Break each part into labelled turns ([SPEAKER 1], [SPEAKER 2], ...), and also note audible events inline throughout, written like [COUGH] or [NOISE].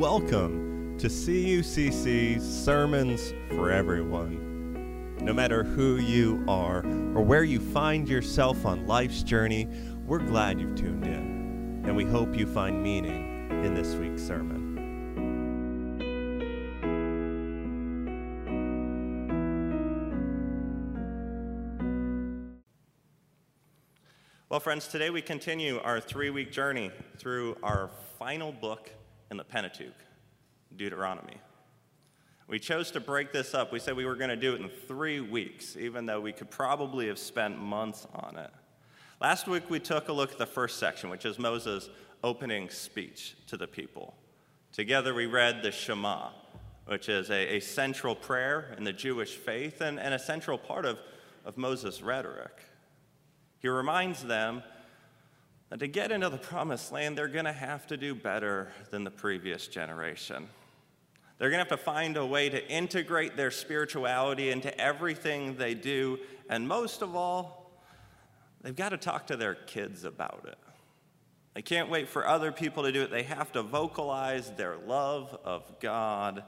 [SPEAKER 1] Welcome to CUCC's Sermons for Everyone. No matter who you are or where you find yourself on life's journey, we're glad you've tuned in, and we hope you find meaning in this week's sermon. Well, friends, today we continue our three week journey through our final book in the Pentateuch, Deuteronomy. We chose to break this up. We said we were going to do it in three weeks, even though we could probably have spent months on it. Last week, we took a look at the first section, which is Moses' opening speech to the people. Together, we read the Shema, which is a, a central prayer in the Jewish faith and, and a central part of, of Moses' rhetoric. He reminds them that to get into the promised land, they're going to have to do better than the previous generation. They're going to have to find a way to integrate their spirituality into everything they do. And most of all, they've got to talk to their kids about it. They can't wait for other people to do it. They have to vocalize their love of God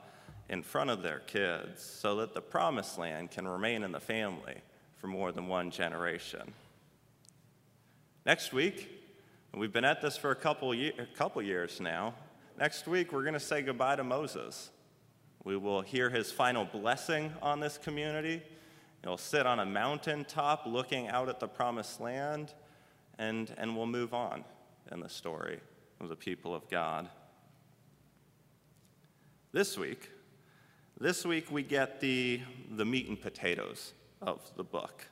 [SPEAKER 1] in front of their kids so that the promised land can remain in the family for more than one generation. Next week, We've been at this for a couple, year, a couple years now. Next week, we're going to say goodbye to Moses. We will hear his final blessing on this community. He'll sit on a mountaintop looking out at the promised land, and, and we'll move on in the story of the people of God. This week, this week we get the, the meat and potatoes of the book.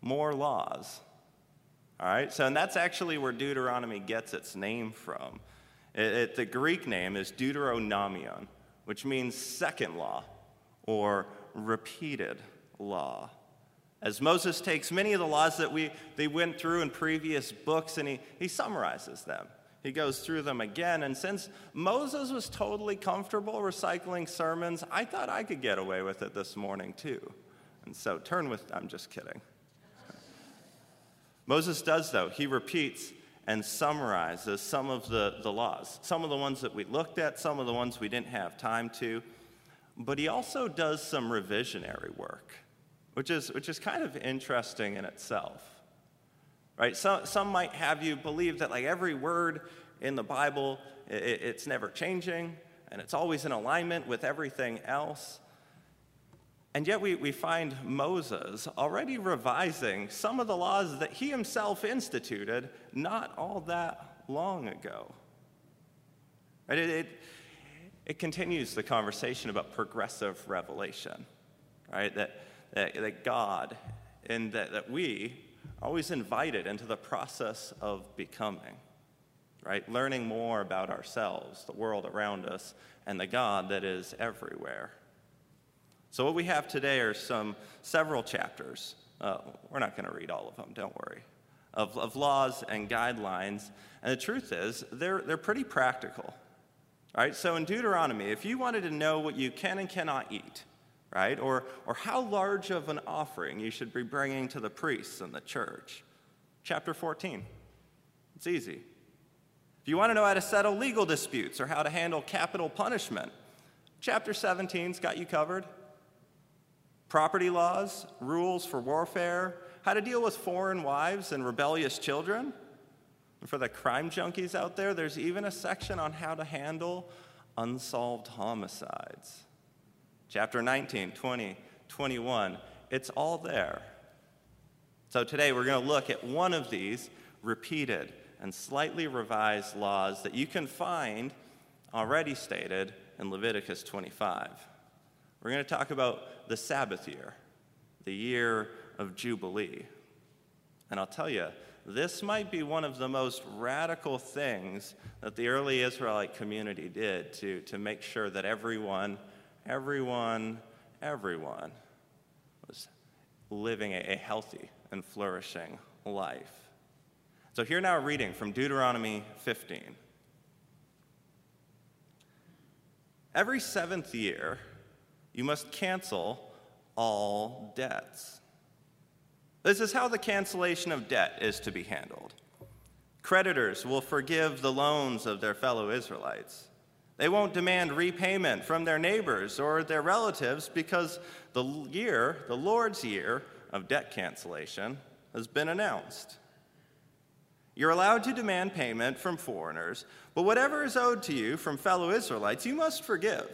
[SPEAKER 1] More laws all right, so and that's actually where Deuteronomy gets its name from. It, it, the Greek name is Deuteronomion, which means second law or repeated law. As Moses takes many of the laws that we, they went through in previous books and he, he summarizes them. He goes through them again. And since Moses was totally comfortable recycling sermons, I thought I could get away with it this morning too. And so turn with, I'm just kidding. Moses does, though. He repeats and summarizes some of the, the laws, some of the ones that we looked at, some of the ones we didn't have time to. But he also does some revisionary work, which is, which is kind of interesting in itself. Right? Some, some might have you believe that like every word in the Bible, it, it's never changing and it's always in alignment with everything else. And yet, we, we find Moses already revising some of the laws that he himself instituted not all that long ago. Right? It, it, it continues the conversation about progressive revelation, right? That, that, that God and that, that we are always invited into the process of becoming, right? Learning more about ourselves, the world around us, and the God that is everywhere. So, what we have today are some several chapters. Uh, we're not going to read all of them, don't worry, of, of laws and guidelines. And the truth is, they're, they're pretty practical. Right? So, in Deuteronomy, if you wanted to know what you can and cannot eat, right, or, or how large of an offering you should be bringing to the priests and the church, chapter 14, it's easy. If you want to know how to settle legal disputes or how to handle capital punishment, chapter 17's got you covered property laws, rules for warfare, how to deal with foreign wives and rebellious children. And for the crime junkies out there, there's even a section on how to handle unsolved homicides. Chapter 19, 20, 21, it's all there. So today we're going to look at one of these repeated and slightly revised laws that you can find already stated in Leviticus 25. We're going to talk about the Sabbath year, the year of Jubilee. And I'll tell you, this might be one of the most radical things that the early Israelite community did to, to make sure that everyone, everyone, everyone was living a, a healthy and flourishing life. So, here now a reading from Deuteronomy 15. Every seventh year, you must cancel all debts. This is how the cancellation of debt is to be handled. Creditors will forgive the loans of their fellow Israelites. They won't demand repayment from their neighbors or their relatives because the year, the Lord's year of debt cancellation, has been announced. You're allowed to demand payment from foreigners, but whatever is owed to you from fellow Israelites, you must forgive.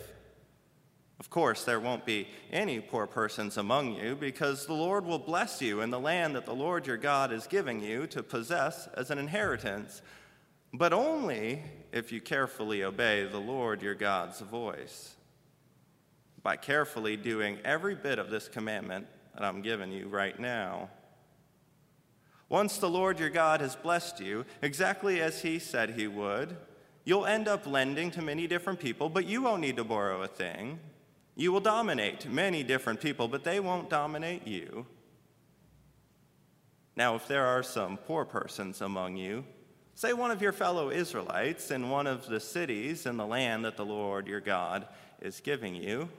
[SPEAKER 1] Of course, there won't be any poor persons among you, because the Lord will bless you in the land that the Lord your God is giving you to possess as an inheritance but only if you carefully obey the Lord your God's voice. By carefully doing every bit of this commandment that I'm giving you right now. Once the Lord your God has blessed you, exactly as he said he would, you'll end up lending to many different people, but you won't need to borrow a thing. You will dominate many different people, but they won't dominate you. Now, if there are some poor persons among you, Say one of your fellow Israelites in one of the cities in the land that the Lord your God is giving you.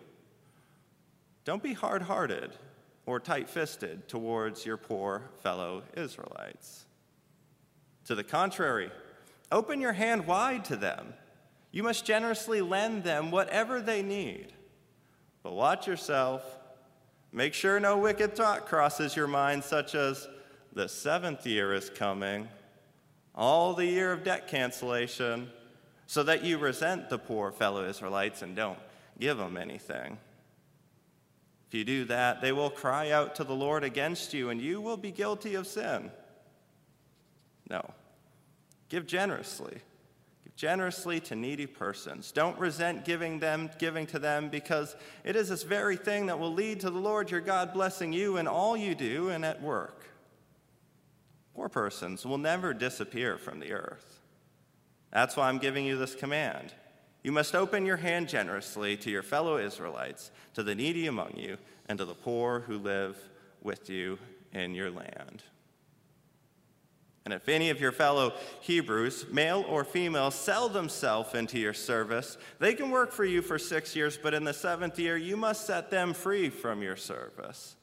[SPEAKER 1] Don't be hard hearted or tight fisted towards your poor fellow Israelites. To the contrary, open your hand wide to them. You must generously lend them whatever they need. But watch yourself. Make sure no wicked thought crosses your mind, such as, the seventh year is coming all the year of debt cancellation, so that you resent the poor fellow Israelites and don't give them anything. If you do that, they will cry out to the Lord against you, and you will be guilty of sin. No. Give generously. Generously to needy persons. Don't resent giving them giving to them because it is this very thing that will lead to the Lord your God blessing you in all you do and at work. Poor persons will never disappear from the earth. That's why I'm giving you this command. You must open your hand generously to your fellow Israelites, to the needy among you, and to the poor who live with you in your land. And if any of your fellow Hebrews, male or female, sell themselves into your service, they can work for you for six years, but in the seventh year, you must set them free from your service.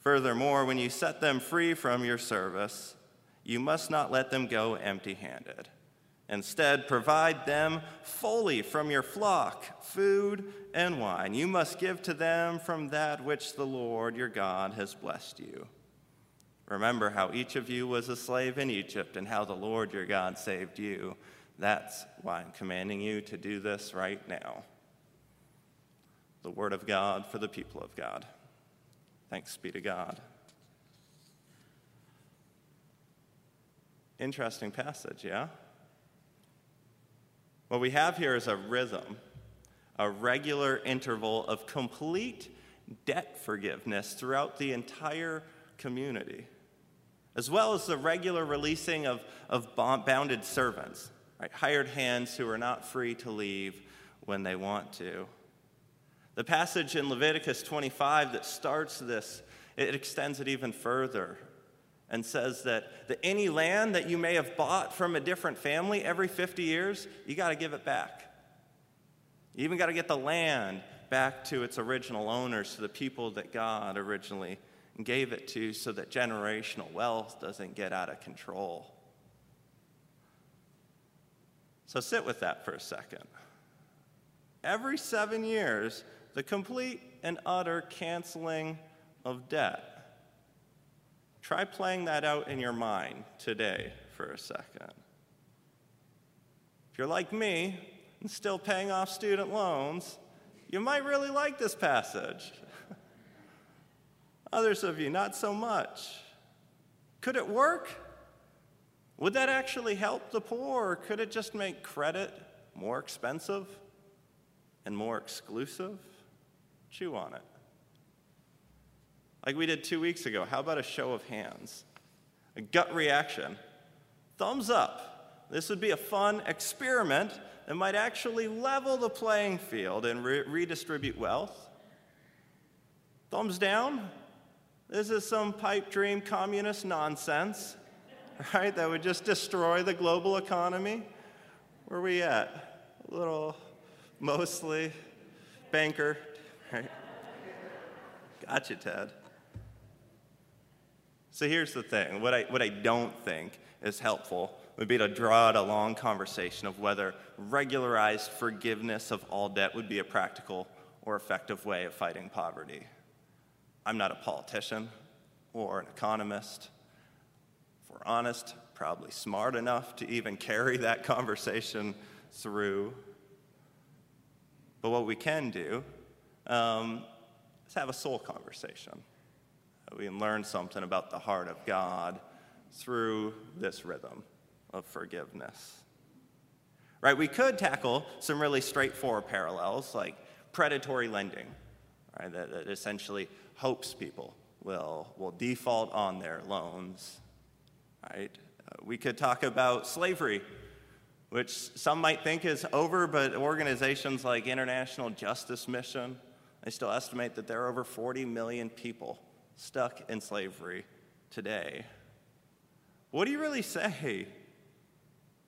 [SPEAKER 1] Furthermore, when you set them free from your service, you must not let them go empty handed. Instead, provide them fully from your flock food and wine. You must give to them from that which the Lord your God has blessed you. Remember how each of you was a slave in Egypt and how the Lord your God saved you. That's why I'm commanding you to do this right now. The word of God for the people of God. Thanks be to God. Interesting passage, yeah? What we have here is a rhythm, a regular interval of complete debt forgiveness throughout the entire community, as well as the regular releasing of, of bounded servants, right? hired hands who are not free to leave when they want to. The passage in Leviticus 25 that starts this, it extends it even further and says that, that any land that you may have bought from a different family every 50 years, you got to give it back. You even got to get the land back to its original owners, to the people that God originally gave it to, so that generational wealth doesn't get out of control. So sit with that for a second. Every seven years, the complete and utter canceling of debt. Try playing that out in your mind today for a second. If you're like me and still paying off student loans, you might really like this passage. Others of you, not so much. Could it work? Would that actually help the poor, or could it just make credit more expensive and more exclusive? Chew on it. Like we did two weeks ago. How about a show of hands? A gut reaction. Thumbs up. This would be a fun experiment that might actually level the playing field and re- redistribute wealth. Thumbs down. This is some pipe dream communist nonsense, right? That would just destroy the global economy. Where are we at? A little, mostly banker right? Gotcha, Ted. So here's the thing what I, what I don't think is helpful would be to draw out a long conversation of whether regularized forgiveness of all debt would be a practical or effective way of fighting poverty. I'm not a politician or an economist. If we're honest, probably smart enough to even carry that [LAUGHS] conversation through. But what we can do um, is have a soul conversation. We can learn something about the heart of God through this rhythm of forgiveness. Right? We could tackle some really straightforward parallels like predatory lending, right? That, that essentially hopes people will, will default on their loans, right? Uh, we could talk about slavery, which some might think is over, but organizations like International Justice Mission, they still estimate that there are over 40 million people stuck in slavery today. What do you really say?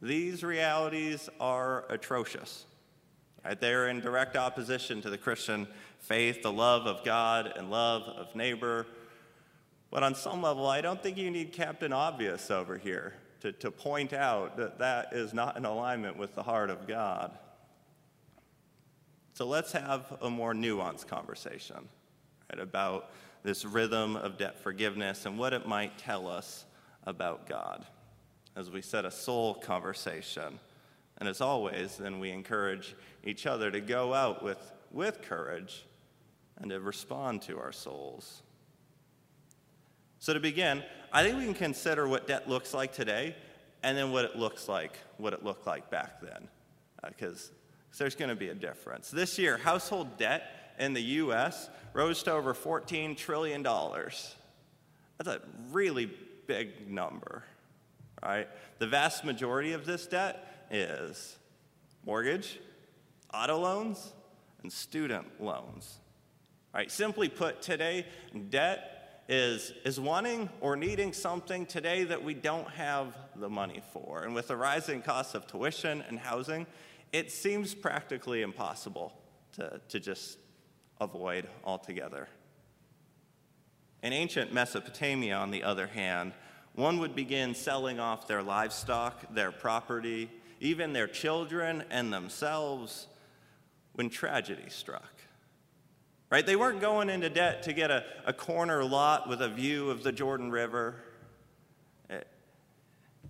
[SPEAKER 1] These realities are atrocious. Right? They're in direct opposition to the Christian faith, the love of God and love of neighbor. But on some level, I don't think you need Captain Obvious over here to, to point out that that is not in alignment with the heart of God. So let's have a more nuanced conversation right, about this rhythm of debt forgiveness and what it might tell us about God as we set a soul conversation. And as always, then we encourage each other to go out with, with courage and to respond to our souls. So, to begin, I think we can consider what debt looks like today and then what it looks like, what it looked like back then, because uh, there's going to be a difference. This year, household debt in the US rose to over $14 trillion. That's a really big number right? The vast majority of this debt is mortgage, auto loans, and student loans. Right? Simply put, today, debt is, is wanting or needing something today that we don't have the money for. And with the rising costs of tuition and housing, it seems practically impossible to, to just avoid altogether. In ancient Mesopotamia, on the other hand, one would begin selling off their livestock, their property, even their children and themselves when tragedy struck. Right? They weren't going into debt to get a, a corner lot with a view of the Jordan River. It, eh,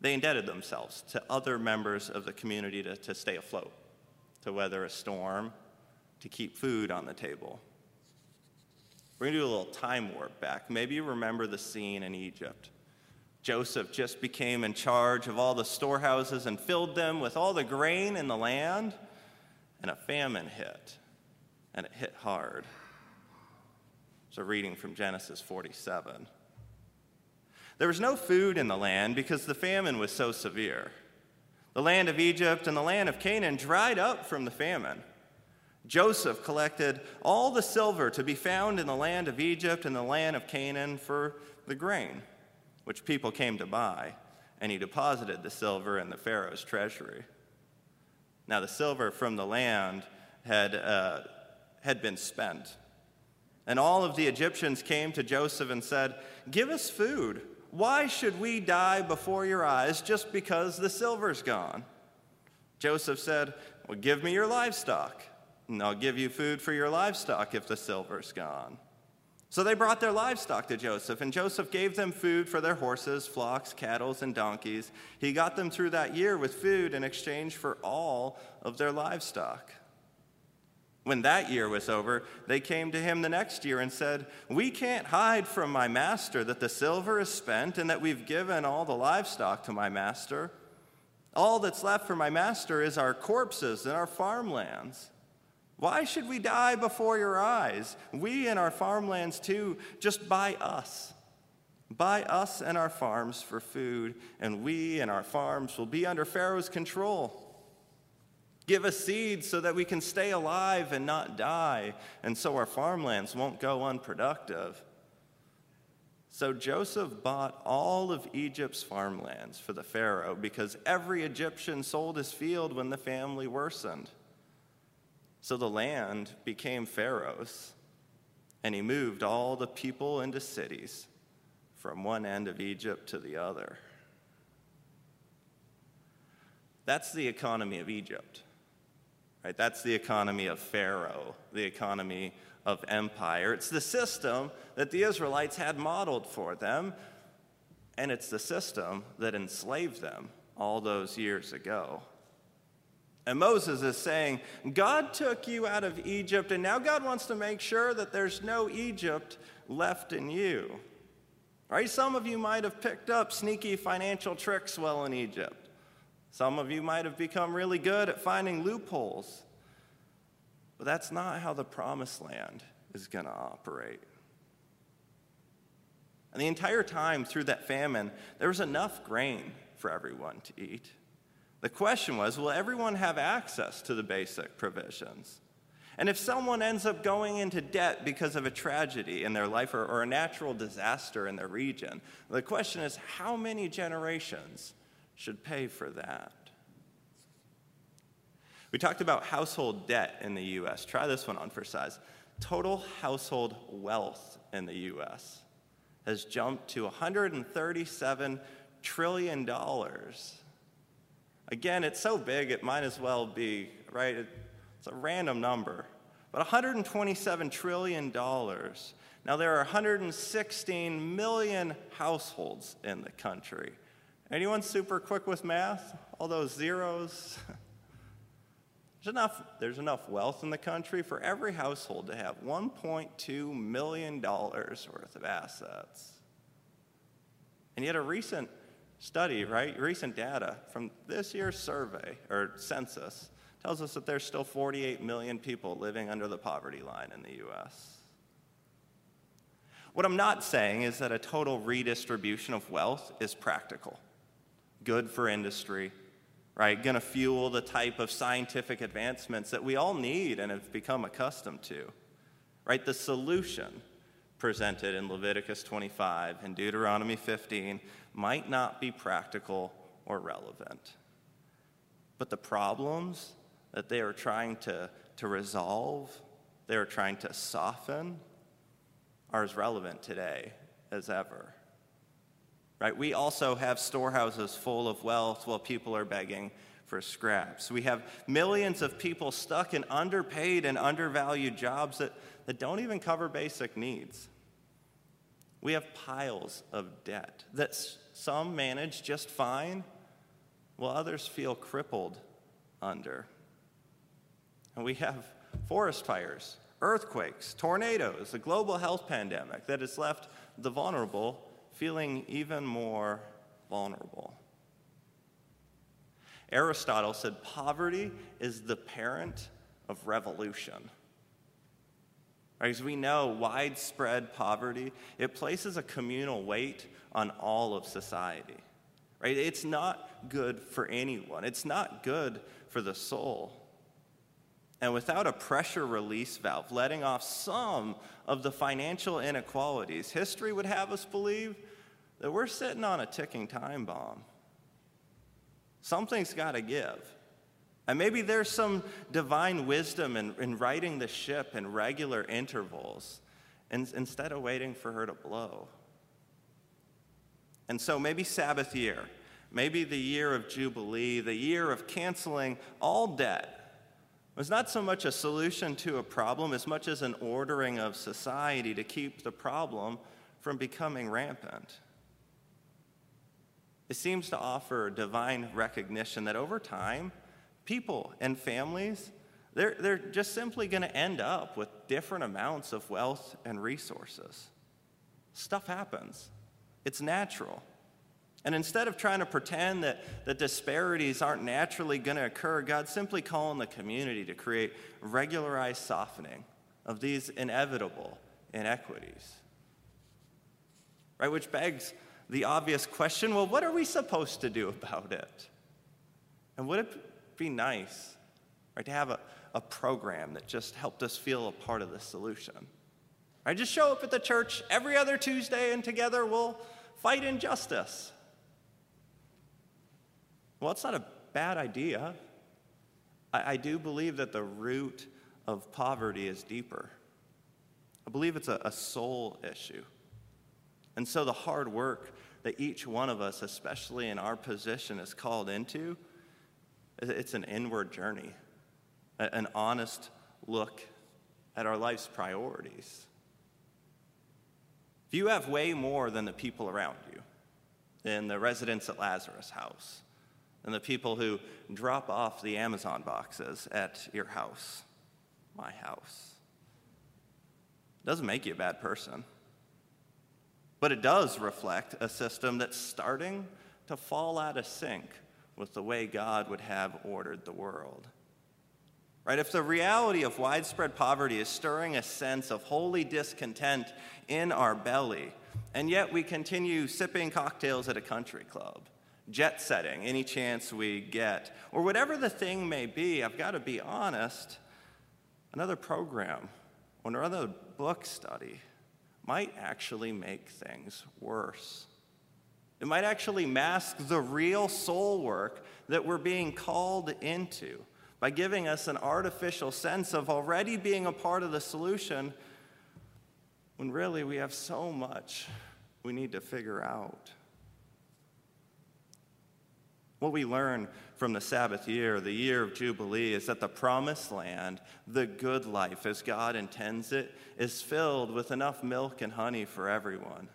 [SPEAKER 1] they indebted themselves to other members of the community to, to stay afloat, to weather a storm, to keep food on the table. We're going to do a little time warp back. Maybe you remember the scene in Egypt. Joseph just became in charge of all the storehouses and filled them with all the grain in the land, and a famine hit, and it hit hard. So, reading from Genesis 47. There was no food in the land because the famine was so severe. The land of Egypt and the land of Canaan dried up from the famine. Joseph collected all the silver to be found in the land of Egypt and the land of Canaan for the grain, which people came to buy, and he deposited the silver in the Pharaoh's treasury. Now, the silver from the land had, uh, had been spent. And all of the Egyptians came to Joseph and said, Give us food. Why should we die before your eyes just because the silver's gone? Joseph said, Well, give me your livestock and I'll give you food for your livestock if the silver's gone. So they brought their livestock to Joseph, and Joseph gave them food for their horses, flocks, cattle, and donkeys. He got them through that year with food in exchange for all of their livestock. When that year was over, they came to him the next year and said, We can't hide from my master that the silver is spent and that we've given all the livestock to my master. All that's left for my master is our corpses and our farmlands. Why should we die before your eyes? We and our farmlands too, just buy us. Buy us and our farms for food, and we and our farms will be under Pharaoh's control. Give us seeds so that we can stay alive and not die, and so our farmlands won't go unproductive. So Joseph bought all of Egypt's farmlands for the Pharaoh because every Egyptian sold his field when the family worsened. So the land became Pharaoh's, and he moved all the people into cities from one end of Egypt to the other. That's the economy of Egypt. Right? That's the economy of Pharaoh, the economy of empire. It's the system that the Israelites had modeled for them, and it's the system that enslaved them all those years ago. And Moses is saying, God took you out of Egypt, and now God wants to make sure that there's no Egypt left in you. Right? Some of you might have picked up sneaky financial tricks while in Egypt. Some of you might have become really good at finding loopholes. But that's not how the promised land is going to operate. And the entire time through that famine, there was enough grain for everyone to eat. The question was will everyone have access to the basic provisions? And if someone ends up going into debt because of a tragedy in their life or, or, a natural disaster in their region, the question is how many generations should pay for that? We talked about household debt in the US. Try this one on for size. Total household wealth in the US has jumped to $137 trillion. Again, it's so big it might as well be, right? It's a random number. But $127 trillion. Now, there are 116 million households in the country. Anyone super quick with math? All those zeros? [LAUGHS] There's enough, there's enough wealth in the country for every household to have $1.2 million worth of assets. And yet, a recent study, right, recent data from this year's survey or census tells us that there's still 48 million people living under the poverty line in the US. What I'm not saying is that a total redistribution of wealth is practical, good for industry, right? To fuel the type of scientific advancements that we all need and have become accustomed to, right? The solution presented in Leviticus 25 and Deuteronomy 15 might not be practical or relevant. But the problems that they are trying to, to resolve, they are trying to soften, are as relevant today as ever. Right? We also have storehouses full of wealth while people are begging for scraps. We have millions of people stuck in underpaid and undervalued jobs that, that don't even cover basic needs. We have piles of debt that some manage just fine, while others feel crippled under. And we have forest fires, earthquakes, tornadoes, a global health pandemic that has left the vulnerable feeling even more vulnerable. Aristotle said poverty is the parent of revolution. As we know, widespread poverty, it places a communal weight on all of society. Right? It's not good for anyone. It's not good for the soul. And without a pressure release valve letting off some of the financial inequalities, history would have us believe that we're sitting on a ticking time bomb. Something's got to give. And maybe there's some divine wisdom in, in righting the ship in regular intervals in, instead of waiting for her to blow. And so maybe Sabbath year, maybe the year of Jubilee, the year of canceling all debt, was not so much a solution to a problem as much as an ordering of society to keep the problem from becoming rampant. It seems to offer divine recognition that over time, people and families, they're, they're just simply going to end up with different amounts of wealth and resources. Stuff happens, it's natural. And instead of trying to pretend that the disparities aren't naturally going to occur, God's simply calling the community to create regularized softening of these inevitable inequities. Right? Which begs the obvious question well, what are we supposed to do [LAUGHS] about it? And it be nice right, to have a, a program that just helped us feel a part of the solution. Right, just show up at the church every other Tuesday and together we'll fight injustice. Well, it's not a bad idea. I, I do believe that the root of poverty is deeper. I believe it's a, a soul issue. And so the hard work that each one of us, especially in our position, is called into It's an inward journey, an honest look at our life's priorities. If you have way more than the people around you, than the residents at Lazarus' house, than the people who drop off the Amazon boxes at your house, my house, it doesn't make you a bad person. But it does reflect a system that's starting to fall out of sync with the way God would have ordered the world. Right? If the reality of widespread poverty is stirring a sense of holy discontent in our belly, and yet we continue sipping cocktails at a country club, jet setting any chance we get, or whatever the thing may be, I've got to be honest, another program or another book study might actually make things worse. It might actually mask the real soul work that we're being called into by giving us an artificial sense of already being a part of the solution when really we have so much we need to figure out. What we learn from the Sabbath year, the year of Jubilee, is that the promised land, the good life as God intends it, is filled with enough milk and honey for everyone.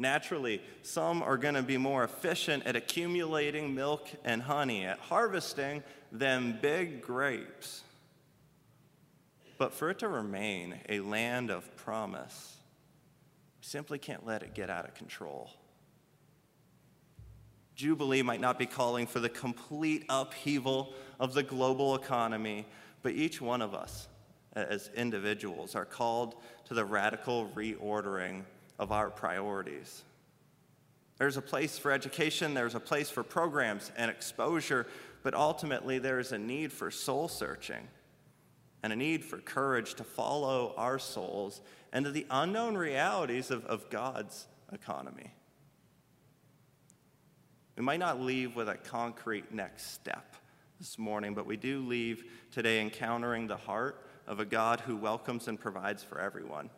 [SPEAKER 1] Naturally, some are going to be more efficient at accumulating milk and honey, at harvesting than big grapes. But for it to remain a land of promise, we simply can't let it get out of control. Jubilee might not be calling for the complete upheaval of the global economy, but each one of us as individuals are called to the radical reordering of our priorities. There's a place for education, there's a place for programs and exposure, but ultimately there is a need for soul searching and a need for courage to follow our souls into the unknown realities of, of God's economy. We might not leave with a concrete next step this morning, but we do leave today encountering the heart of a God who welcomes and provides for everyone.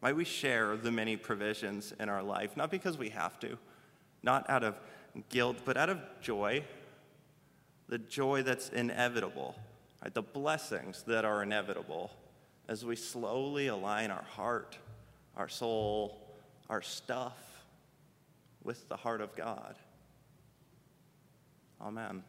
[SPEAKER 1] Might we share the many provisions in our life, not because we have to, not out of guilt, but out of joy, the joy that's inevitable, right? the blessings that are inevitable as we slowly align our heart, our soul, our stuff with the heart of God. Amen.